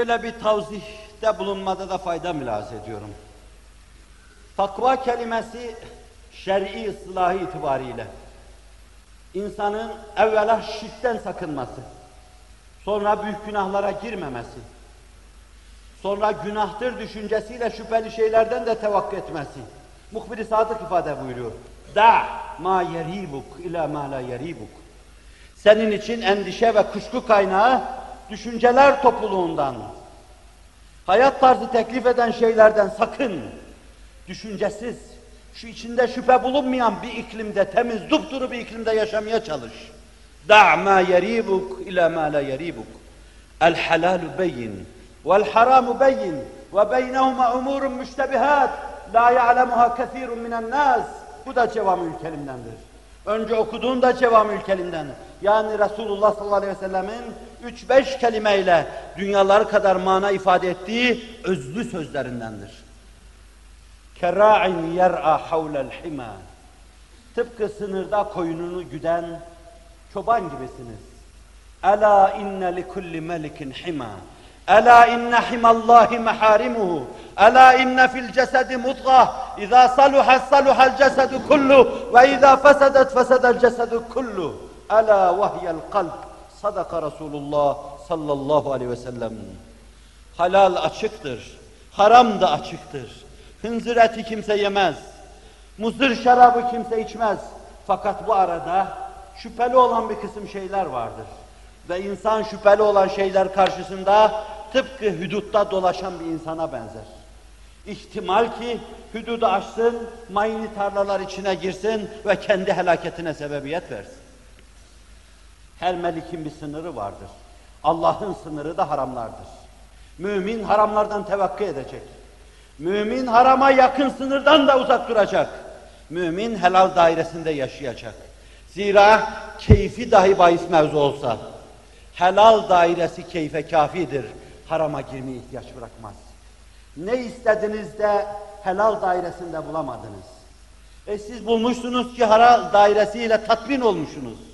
Şöyle bir tavzihte bulunmada da fayda mülaz ediyorum. Takva kelimesi şer'i ıslahı itibariyle insanın evvela şirkten sakınması, sonra büyük günahlara girmemesi, sonra günahtır düşüncesiyle şüpheli şeylerden de tevakkü etmesi. Muhbir-i Sadık ifade buyuruyor. Da ma yeribuk ila ma la yeribuk. Senin için endişe ve kuşku kaynağı düşünceler topluluğundan, hayat tarzı teklif eden şeylerden sakın, düşüncesiz, şu içinde şüphe bulunmayan bir iklimde, temiz, dupduru bir iklimde yaşamaya çalış. İla ma la yeribuk. El halalu beyin vel haramu beyin ve beynehuma umurun müştebihat la ya'lemuha kesirun minen nas. Bu da cevamül kelimdendir. Önce okuduğun da cevamül kelimden. Yani Resulullah sallallahu aleyhi ve sellemin üç beş kelimeyle dünyalar kadar mana ifade ettiği özlü sözlerindendir. Kerra'in yer'a havlel hima. Tıpkı sınırda koyununu güden çoban gibisiniz. Ela inne li kulli melikin hima. Ela inne himallahi maharimuhu. Ela inne fil cesedi mudgah. İza saluha saluhal cesedu kullu ve iza fesedet fesedel cesedu kullu. Ela vahyel kalb. Sadaka Resulullah sallallahu aleyhi ve sellem. Halal açıktır. Haram da açıktır. Hınzır eti kimse yemez. Muzır şarabı kimse içmez. Fakat bu arada şüpheli olan bir kısım şeyler vardır. Ve insan şüpheli olan şeyler karşısında tıpkı hüdutta dolaşan bir insana benzer. İhtimal ki hüdudu aşsın, mayını tarlalar içine girsin ve kendi helaketine sebebiyet versin. Her melikin bir sınırı vardır. Allah'ın sınırı da haramlardır. Mümin haramlardan tevakkü edecek. Mümin harama yakın sınırdan da uzak duracak. Mümin helal dairesinde yaşayacak. Zira keyfi dahi bahis mevzu olsa, helal dairesi keyfe kafidir. Harama girmeye ihtiyaç bırakmaz. Ne istediniz de helal dairesinde bulamadınız. E siz bulmuşsunuz ki helal dairesiyle tatmin olmuşsunuz.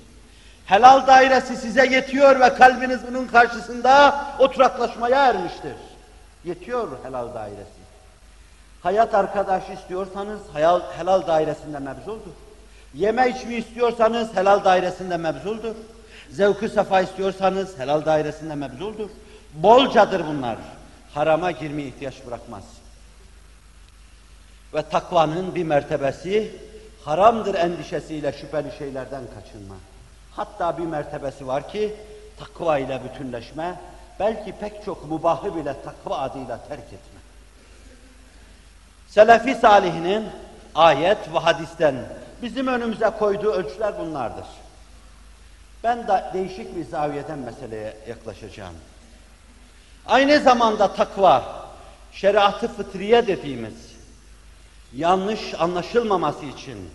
Helal dairesi size yetiyor ve kalbiniz bunun karşısında oturaklaşmaya ermiştir. Yetiyor helal dairesi. Hayat arkadaşı istiyorsanız helal, helal dairesinde mebzuldur. Yeme içme istiyorsanız helal dairesinde mebzuldur. Zevkü sefa istiyorsanız helal dairesinde mebzuldur. Bolcadır bunlar. Harama girmeye ihtiyaç bırakmaz. Ve takvanın bir mertebesi haramdır endişesiyle şüpheli şeylerden kaçınma. Hatta bir mertebesi var ki takva ile bütünleşme, belki pek çok mubahı bile takva adıyla terk etme. Selefi salihinin ayet ve hadisten bizim önümüze koyduğu ölçüler bunlardır. Ben de değişik bir zaviyeden meseleye yaklaşacağım. Aynı zamanda takva, şeriatı fıtriye dediğimiz, yanlış anlaşılmaması için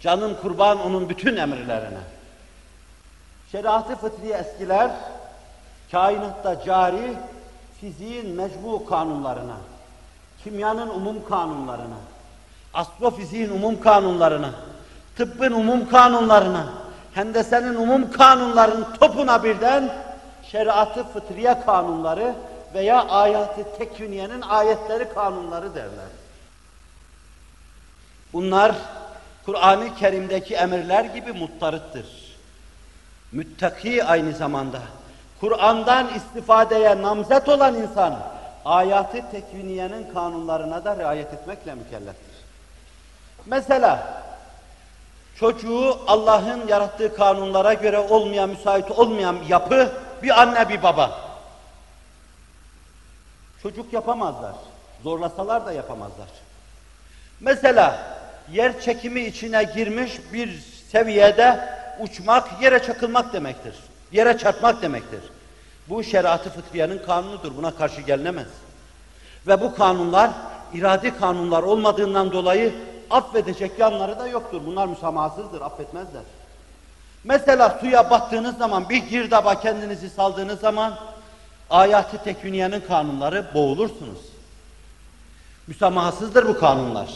canım kurban onun bütün emirlerine. Şeriatı fıtriye eskiler, kainatta cari fiziğin mecbu kanunlarına, kimyanın umum kanunlarına, astrofiziğin umum kanunlarına, tıbbın umum kanunlarına, hendesenin umum kanunlarının topuna birden şeriatı fıtriye kanunları veya ayatı tekviniyenin ayetleri kanunları derler. Bunlar Kur'an-ı Kerim'deki emirler gibi muttarıttır. Müttaki aynı zamanda. Kur'an'dan istifadeye namzet olan insan, ayatı tekviniyenin kanunlarına da riayet etmekle mükelleftir. Mesela, çocuğu Allah'ın yarattığı kanunlara göre olmayan, müsait olmayan yapı, bir anne bir baba. Çocuk yapamazlar. Zorlasalar da yapamazlar. Mesela, yer çekimi içine girmiş bir seviyede uçmak, yere çakılmak demektir. Yere çarpmak demektir. Bu şeriatı fıtriyenin kanunudur. Buna karşı gelinemez. Ve bu kanunlar iradi kanunlar olmadığından dolayı affedecek yanları da yoktur. Bunlar müsamahasızdır, affetmezler. Mesela suya battığınız zaman, bir girdaba kendinizi saldığınız zaman ayatı tekviniyenin kanunları boğulursunuz. Müsamahasızdır bu kanunlar.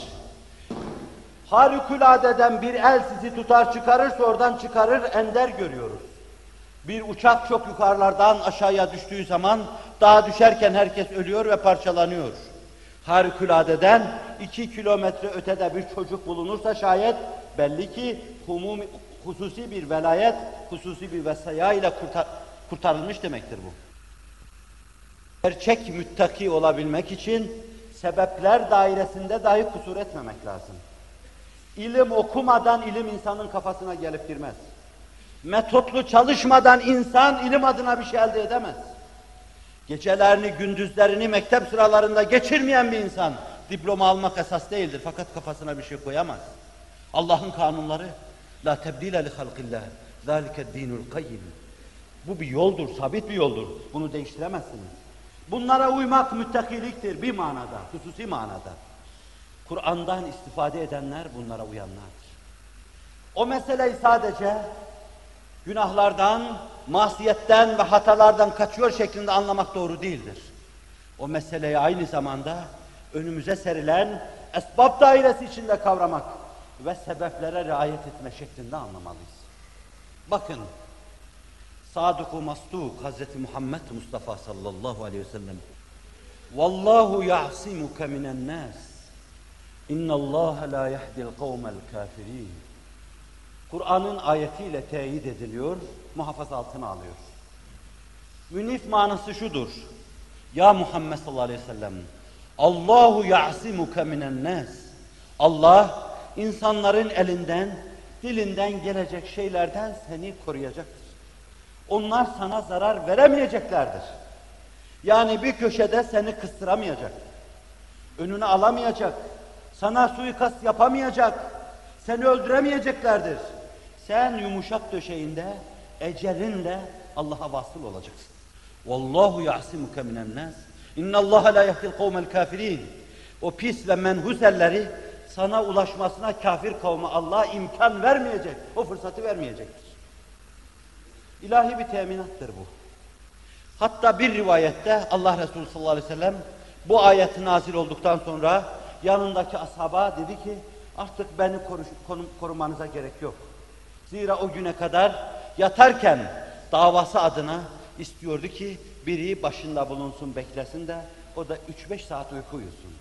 Harikuladeden bir el sizi tutar çıkarırsa oradan çıkarır ender görüyoruz. Bir uçak çok yukarılardan aşağıya düştüğü zaman dağa düşerken herkes ölüyor ve parçalanıyor. Harikuladeden iki kilometre ötede bir çocuk bulunursa şayet belli ki humumi, hususi bir velayet, hususi bir vesaya ile kurtar, kurtarılmış demektir bu. Gerçek müttaki olabilmek için sebepler dairesinde dahi kusur etmemek lazım. İlim okumadan ilim insanın kafasına gelip girmez. Metotlu çalışmadan insan ilim adına bir şey elde edemez. Gecelerini, gündüzlerini mektep sıralarında geçirmeyen bir insan diploma almak esas değildir fakat kafasına bir şey koyamaz. Allah'ın kanunları la tebdile li halqillah zalike dinul kayyim. Bu bir yoldur, sabit bir yoldur. Bunu değiştiremezsiniz. Bunlara uymak müttakiliktir bir manada, hususi manada. Kur'an'dan istifade edenler bunlara uyanlardır. O meseleyi sadece günahlardan, masiyetten ve hatalardan kaçıyor şeklinde anlamak doğru değildir. O meseleyi aynı zamanda önümüze serilen esbab dairesi içinde kavramak ve sebeplere riayet etme şeklinde anlamalıyız. Bakın, Sadık-ı Masduk Hz. Muhammed Mustafa sallallahu aleyhi ve sellem Vallahu ya'simuke minen nas İnna Allah la yehdil kavmel kafirin Kur'an'ın ayetiyle teyit ediliyor, muhafaza altına alıyor. Münif manası şudur. Ya Muhammed sallallahu aleyhi ve sellem Allahu ya'simuke minen nas Allah insanların elinden, dilinden gelecek şeylerden seni koruyacaktır. Onlar sana zarar veremeyeceklerdir. Yani bir köşede seni kıstıramayacak. Önünü alamayacak. Sana suikast yapamayacak. Seni öldüremeyeceklerdir. Sen yumuşak döşeğinde, ecelinle Allah'a vasıl olacaksın. Vallahu ya'simuke minen nas. İnna Allah la yehdil kavmel kafirin. O pis ve menhus elleri sana ulaşmasına kafir kavme Allah imkan vermeyecek. O fırsatı vermeyecektir. İlahi bir teminattır bu. Hatta bir rivayette Allah Resulü sallallahu aleyhi ve sellem bu ayet nazil olduktan sonra yanındaki ashaba dedi ki artık beni koru, korumanıza gerek yok. Zira o güne kadar yatarken davası adına istiyordu ki biri başında bulunsun beklesin de o da 3-5 saat uyku uyusun.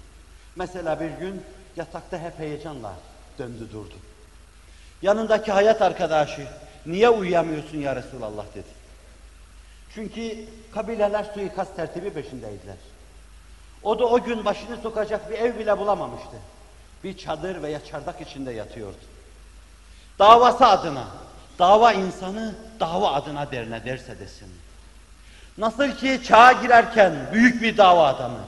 Mesela bir gün yatakta hep heyecanla döndü durdu. Yanındaki hayat arkadaşı niye uyuyamıyorsun ya Resulallah dedi. Çünkü kabileler suikast tertibi peşindeydiler. O da o gün başını sokacak bir ev bile bulamamıştı. Bir çadır veya çardak içinde yatıyordu. Davası adına, dava insanı dava adına der ne derse desin. Nasıl ki çağa girerken büyük bir dava adamı,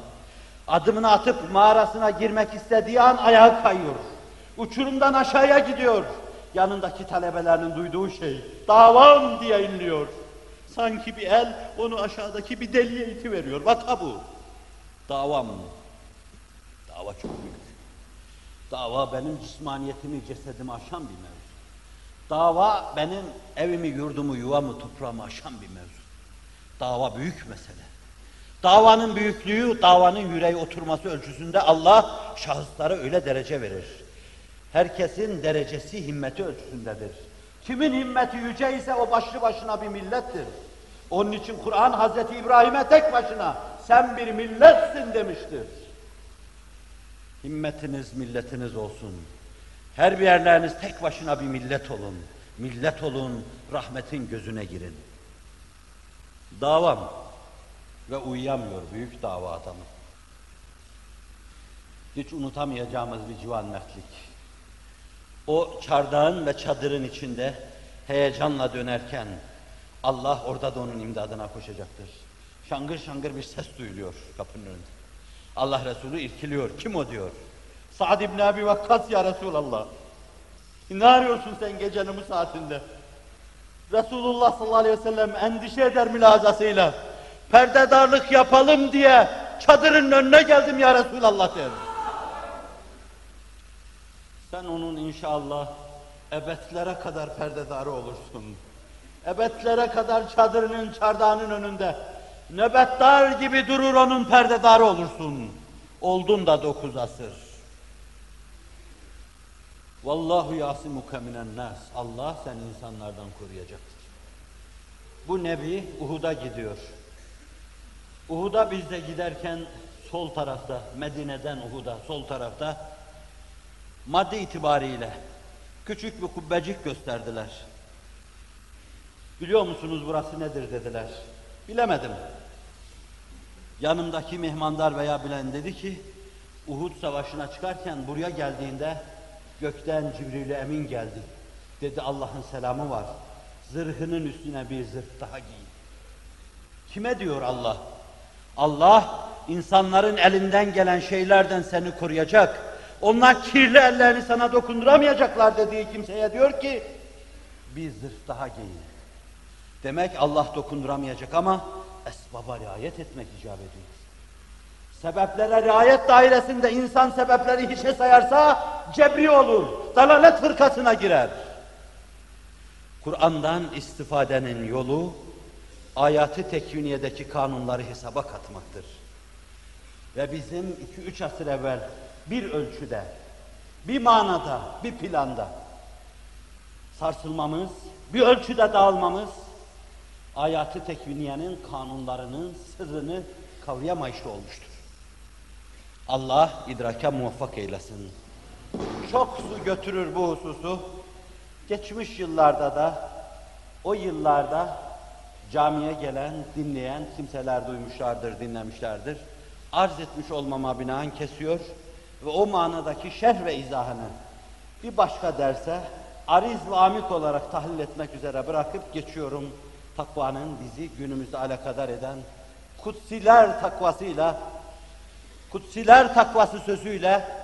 adımını atıp mağarasına girmek istediği an ayağa kayıyor. Uçurumdan aşağıya gidiyor. Yanındaki talebelerinin duyduğu şey, davam diye inliyor. Sanki bir el onu aşağıdaki bir deliye iti veriyor. Vaka bu. Davam. Dava çok büyük. Dava benim cismaniyetimi, cesedimi aşan bir mevzu. Dava benim evimi, yurdumu, yuvamı, toprağımı aşan bir mevzu. Dava büyük mesele. Davanın büyüklüğü, davanın yüreği oturması ölçüsünde Allah şahıslara öyle derece verir. Herkesin derecesi himmeti ölçüsündedir. Kimin himmeti yüce ise o başlı başına bir millettir. Onun için Kur'an Hazreti İbrahim'e tek başına sen bir milletsin demiştir. Himmetiniz milletiniz olsun. Her bir yerleriniz tek başına bir millet olun. Millet olun, rahmetin gözüne girin. Davam ve uyuyamıyor büyük dava adamı. Hiç unutamayacağımız bir civan mertlik. O çardağın ve çadırın içinde heyecanla dönerken Allah orada da onun imdadına koşacaktır. Şangır şangır bir ses duyuluyor kapının önünde. Allah Resulü irkiliyor. Kim o diyor. Sa'd ibn Abi Vakkas ya Resulallah. Ne arıyorsun sen gecenin bu saatinde? Resulullah sallallahu aleyhi ve sellem endişe eder mülazasıyla. Perdedarlık yapalım diye çadırın önüne geldim ya Resulallah der. Sen onun inşallah ebedlere kadar perdedarı olursun. Ebedlere kadar çadırının, çardağının önünde nöbetdar gibi durur onun perdedarı olursun. Oldun da dokuz asır. Vallahu yasimuke minen nas. Allah seni insanlardan koruyacaktır. Bu Nebi Uhud'a gidiyor. Uhud'a biz de giderken sol tarafta, Medine'den Uhud'a sol tarafta madde itibariyle küçük bir kubbecik gösterdiler. Biliyor musunuz burası nedir dediler. Bilemedim. Yanımdaki mihmandar veya bilen dedi ki Uhud savaşına çıkarken buraya geldiğinde gökten Cibril Emin geldi. Dedi Allah'ın selamı var. Zırhının üstüne bir zırh daha giyin. Kime diyor Allah? Allah insanların elinden gelen şeylerden seni koruyacak. Onlar kirli ellerini sana dokunduramayacaklar dediği kimseye diyor ki bir zırh daha giyin. Demek Allah dokunduramayacak ama esbaba riayet etmek icap ediyor. Sebeplere riayet dairesinde insan sebepleri hiçe sayarsa cebri olur, dalalet fırkasına girer. Kur'an'dan istifadenin yolu ayatı tekviniyedeki kanunları hesaba katmaktır. Ve bizim iki üç asır evvel bir ölçüde, bir manada, bir planda sarsılmamız, bir ölçüde dağılmamız, ayatı tekviniyenin kanunlarının sırrını kavrayamayışlı olmuştur. Allah idrake muvaffak eylesin. Çok su götürür bu hususu. Geçmiş yıllarda da, o yıllarda camiye gelen, dinleyen kimseler duymuşlardır, dinlemişlerdir. Arz etmiş olmama binaen kesiyor ve o manadaki şerh ve izahını bir başka derse ariz ve amik olarak tahlil etmek üzere bırakıp geçiyorum. Takvanın bizi günümüzde alakadar eden kutsiler takvasıyla, kutsiler takvası sözüyle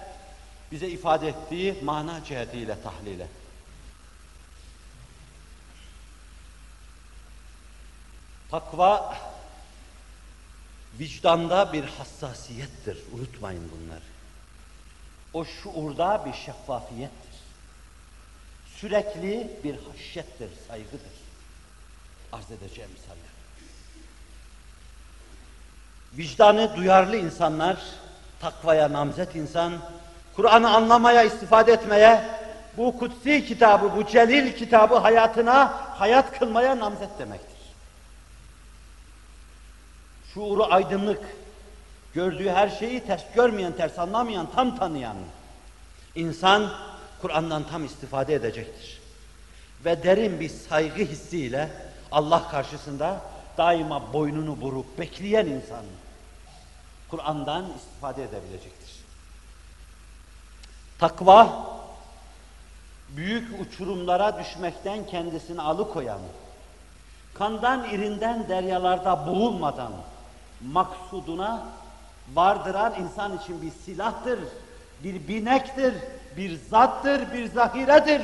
bize ifade ettiği mana cihetiyle tahlile. Takva vicdanda bir hassasiyettir. Unutmayın bunları. O şuurda bir şeffafiyettir. Sürekli bir haşyettir, saygıdır. Arz edeceğim misaller. Vicdanı duyarlı insanlar, takvaya namzet insan, Kur'an'ı anlamaya, istifade etmeye, bu kutsi kitabı, bu celil kitabı hayatına hayat kılmaya namzet demektir. Şuuru aydınlık, gördüğü her şeyi ters görmeyen, ters anlamayan, tam tanıyan insan Kur'an'dan tam istifade edecektir. Ve derin bir saygı hissiyle Allah karşısında daima boynunu burup bekleyen insan Kur'an'dan istifade edebilecektir. Takva büyük uçurumlara düşmekten kendisini alıkoyan, kandan irinden deryalarda boğulmadan maksuduna vardıran insan için bir silahtır, bir binektir, bir zattır, bir zahiredir.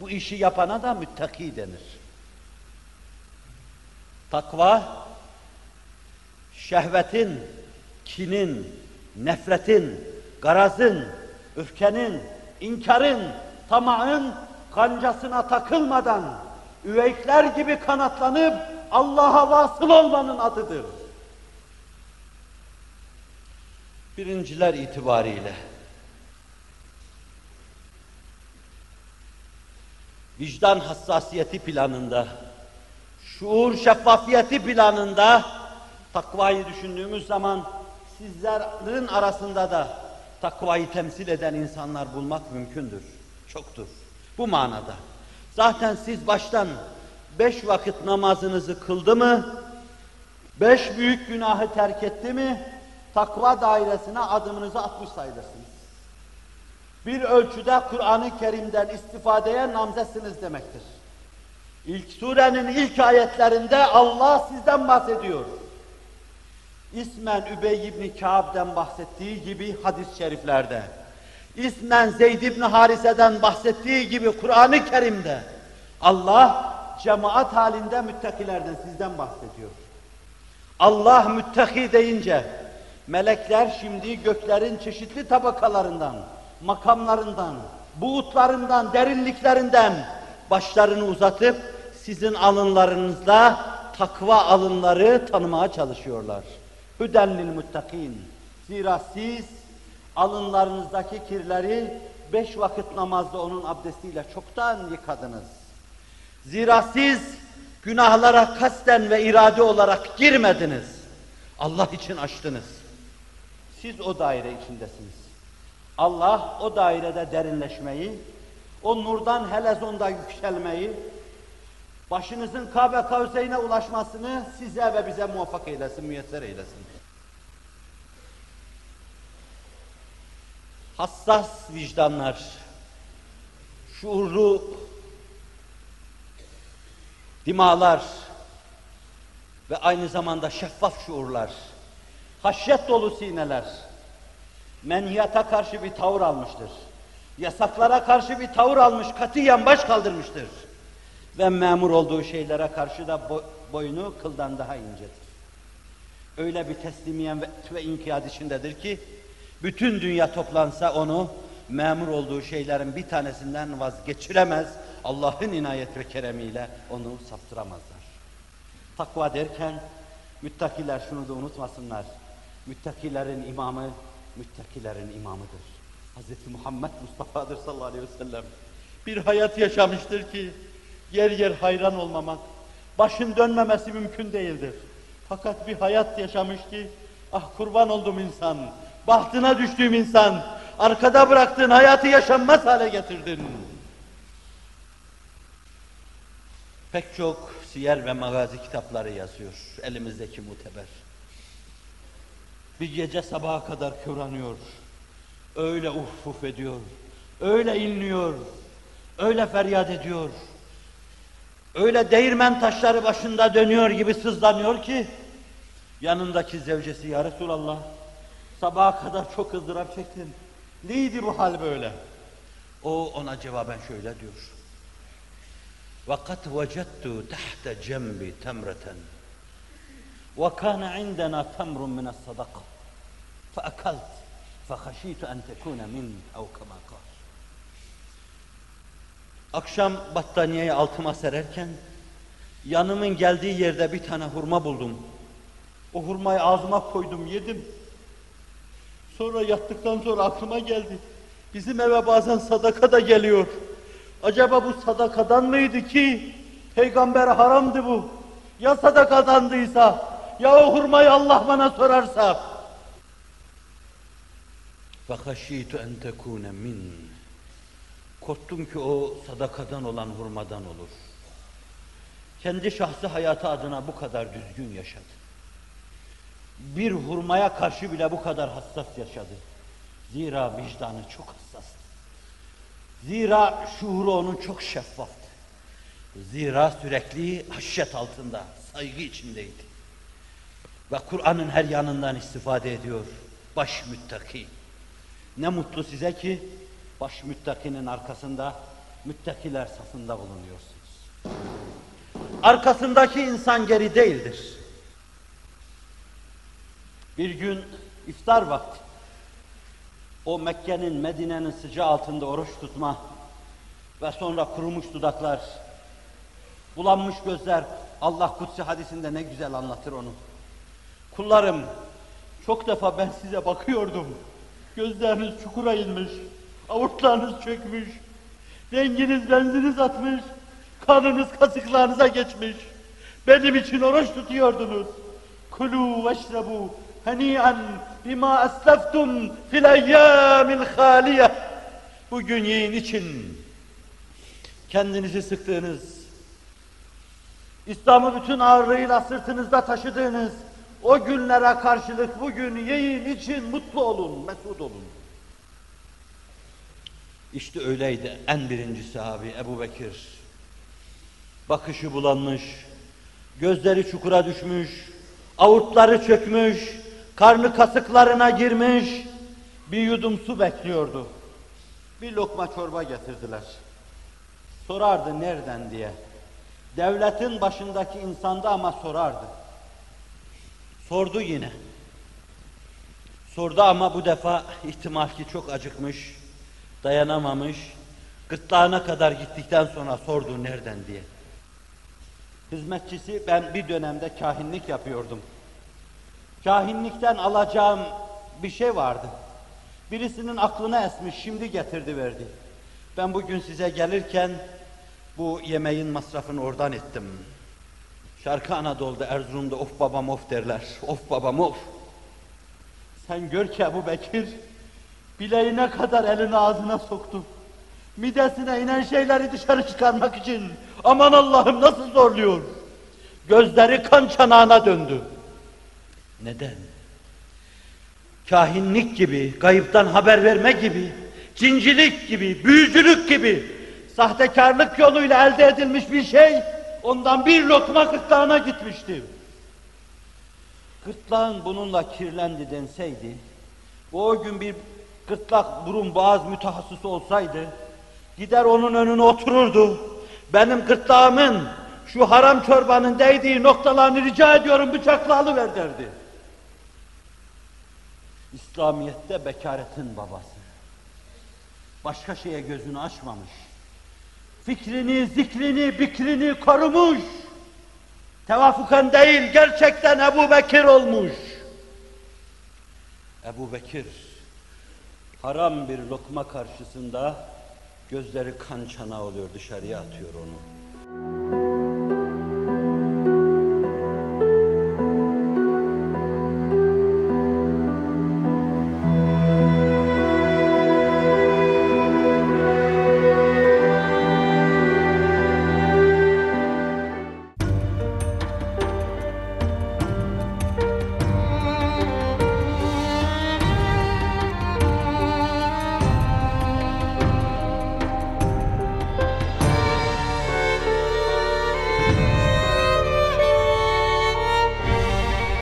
Bu işi yapana da müttaki denir. Takva, şehvetin, kinin, nefretin, garazın, öfkenin, inkarın, tamağın kancasına takılmadan üveykler gibi kanatlanıp Allah'a vasıl olmanın adıdır. Birinciler itibariyle vicdan hassasiyeti planında, şuur şeffafiyeti planında takvayı düşündüğümüz zaman sizlerin arasında da takvayı temsil eden insanlar bulmak mümkündür. Çoktur. Bu manada. Zaten siz baştan beş vakit namazınızı kıldı mı, beş büyük günahı terk etti mi, takva dairesine adımınızı atmış sayılırsınız. Bir ölçüde Kur'an-ı Kerim'den istifadeye namzetsiniz demektir. İlk surenin ilk ayetlerinde Allah sizden bahsediyor. İsmen Übey ibn Kâb'den bahsettiği gibi hadis-i şeriflerde, İsmen Zeyd ibn Harise'den bahsettiği gibi Kur'an-ı Kerim'de Allah cemaat halinde müttakilerden sizden bahsediyor. Allah müttaki deyince melekler şimdi göklerin çeşitli tabakalarından, makamlarından, buğutlarından, derinliklerinden başlarını uzatıp sizin alınlarınızda takva alınları tanımaya çalışıyorlar. Hüdenlil muttakin. Zira siz alınlarınızdaki kirleri beş vakit namazda onun abdestiyle çoktan yıkadınız. Zira siz Günahlara kasten ve irade olarak girmediniz. Allah için açtınız. Siz o daire içindesiniz. Allah o dairede derinleşmeyi, o nurdan helezonda yükselmeyi, başınızın Kabe Kavseyn'e ulaşmasını size ve bize muvaffak eylesin, müyesser eylesin. Hassas vicdanlar, şuurlu dimalar ve aynı zamanda şeffaf şuurlar, haşyet dolu sineler, menhiyata karşı bir tavır almıştır. Yasaklara karşı bir tavır almış, katiyen baş kaldırmıştır. Ve memur olduğu şeylere karşı da bo boynu kıldan daha incedir. Öyle bir teslimiyen ve inkiyat içindedir ki, bütün dünya toplansa onu memur olduğu şeylerin bir tanesinden vazgeçiremez. Allah'ın inayet ve keremiyle onu saptıramazlar. Takva derken müttakiler şunu da unutmasınlar. Müttakilerin imamı müttakilerin imamıdır. Hz. Muhammed Mustafa'dır sallallahu aleyhi ve sellem. Bir hayat yaşamıştır ki yer yer hayran olmamak, başın dönmemesi mümkün değildir. Fakat bir hayat yaşamış ki ah kurban oldum insan, bahtına düştüğüm insan, arkada bıraktığın hayatı yaşanmaz hale getirdin. Pek çok siyer ve magazi kitapları yazıyor elimizdeki muteber. Bir gece sabaha kadar kıvranıyor. Öyle uf uf ediyor. Öyle inliyor. Öyle feryat ediyor. Öyle değirmen taşları başında dönüyor gibi sızlanıyor ki yanındaki zevcesi ya Resulallah sabaha kadar çok ızdırap çektin. Neydi bu hal böyle? O ona cevaben şöyle diyor. وَقَدْ وَجَدْتُ تَحْتَ جَنْبِ تَمْرَةً وَكَانَ عِنْدَنَا تَمْرٌ مِنَ الصَّدَقَةِ فَأَكَلْتُ فَخَشِيتُ أَنْ تَكُونَ مِنْ اَوْ كَمَا قَالَ Akşam battaniyeyi altıma sererken yanımın geldiği yerde bir tane hurma buldum. O hurmayı ağzıma koydum, yedim. Sonra yattıktan sonra aklıma geldi. Bizim eve bazen sadaka da geliyor. Acaba bu sadakadan mıydı ki? Peygamber haramdı bu. Ya sadakadandıysa? Ya o hurmayı Allah bana sorarsa? فَخَشِيتُ اَنْ تَكُونَ مِنْ Korktum ki o sadakadan olan hurmadan olur. Kendi şahsi hayatı adına bu kadar düzgün yaşadı. Bir hurmaya karşı bile bu kadar hassas yaşadı. Zira vicdanı çok hassastı. Zira şuuru onun çok şeffaftı. Zira sürekli haşyet altında, saygı içindeydi. Ve Kur'an'ın her yanından istifade ediyor. Baş müttaki. Ne mutlu size ki baş müttakinin arkasında müttakiler safında bulunuyorsunuz. Arkasındaki insan geri değildir. Bir gün iftar vakti o Mekke'nin, Medine'nin sıcağı altında oruç tutma ve sonra kurumuş dudaklar, bulanmış gözler, Allah kutsi hadisinde ne güzel anlatır onu. Kullarım, çok defa ben size bakıyordum. Gözleriniz çukura inmiş, avurtlarınız çökmüş, renginiz benziniz atmış, kanınız kasıklarınıza geçmiş. Benim için oruç tutuyordunuz. Kulu veşrebu hani'an bima esleftum fil eyyâmil hâliye. Bugün yiyin için kendinizi sıktığınız, İslam'ı bütün ağırlığıyla sırtınızda taşıdığınız o günlere karşılık bugün yiyin için mutlu olun, mesut olun. İşte öyleydi en birinci sahabi Ebu Bekir. Bakışı bulanmış, gözleri çukura düşmüş, avurtları çökmüş, karnı kasıklarına girmiş, bir yudum su bekliyordu. Bir lokma çorba getirdiler. Sorardı nereden diye. Devletin başındaki insanda ama sorardı. Sordu yine. Sordu ama bu defa ihtimal ki çok acıkmış, dayanamamış, gırtlağına kadar gittikten sonra sordu nereden diye. Hizmetçisi ben bir dönemde kahinlik yapıyordum. Kahinlikten alacağım bir şey vardı. Birisinin aklına esmiş, şimdi getirdi verdi. Ben bugün size gelirken bu yemeğin masrafını oradan ettim. Şarkı Anadolu'da, Erzurum'da of babam of derler. Of babam of. Sen gör ki Ebu Bekir bileğine kadar elini ağzına soktu. Midesine inen şeyleri dışarı çıkarmak için aman Allah'ım nasıl zorluyor. Gözleri kan çanağına döndü. Neden? Kahinlik gibi, kayıptan haber verme gibi, cincilik gibi, büyücülük gibi, sahtekarlık yoluyla elde edilmiş bir şey ondan bir lokma gırtlağına gitmişti. Gırtlağın bununla kirlendi denseydi, bu o gün bir gırtlak burun boğaz mütehassısı olsaydı, gider onun önüne otururdu. Benim gırtlağımın şu haram çorbanın değdiği noktalarını rica ediyorum bıçakla alıver derdi. İslamiyet'te bekaretin babası. Başka şeye gözünü açmamış. Fikrini, zikrini, bikrini korumuş. Tevafuken değil, gerçekten Ebu Bekir olmuş. Ebu Bekir, haram bir lokma karşısında gözleri kan çanağı oluyor, dışarıya atıyor onu.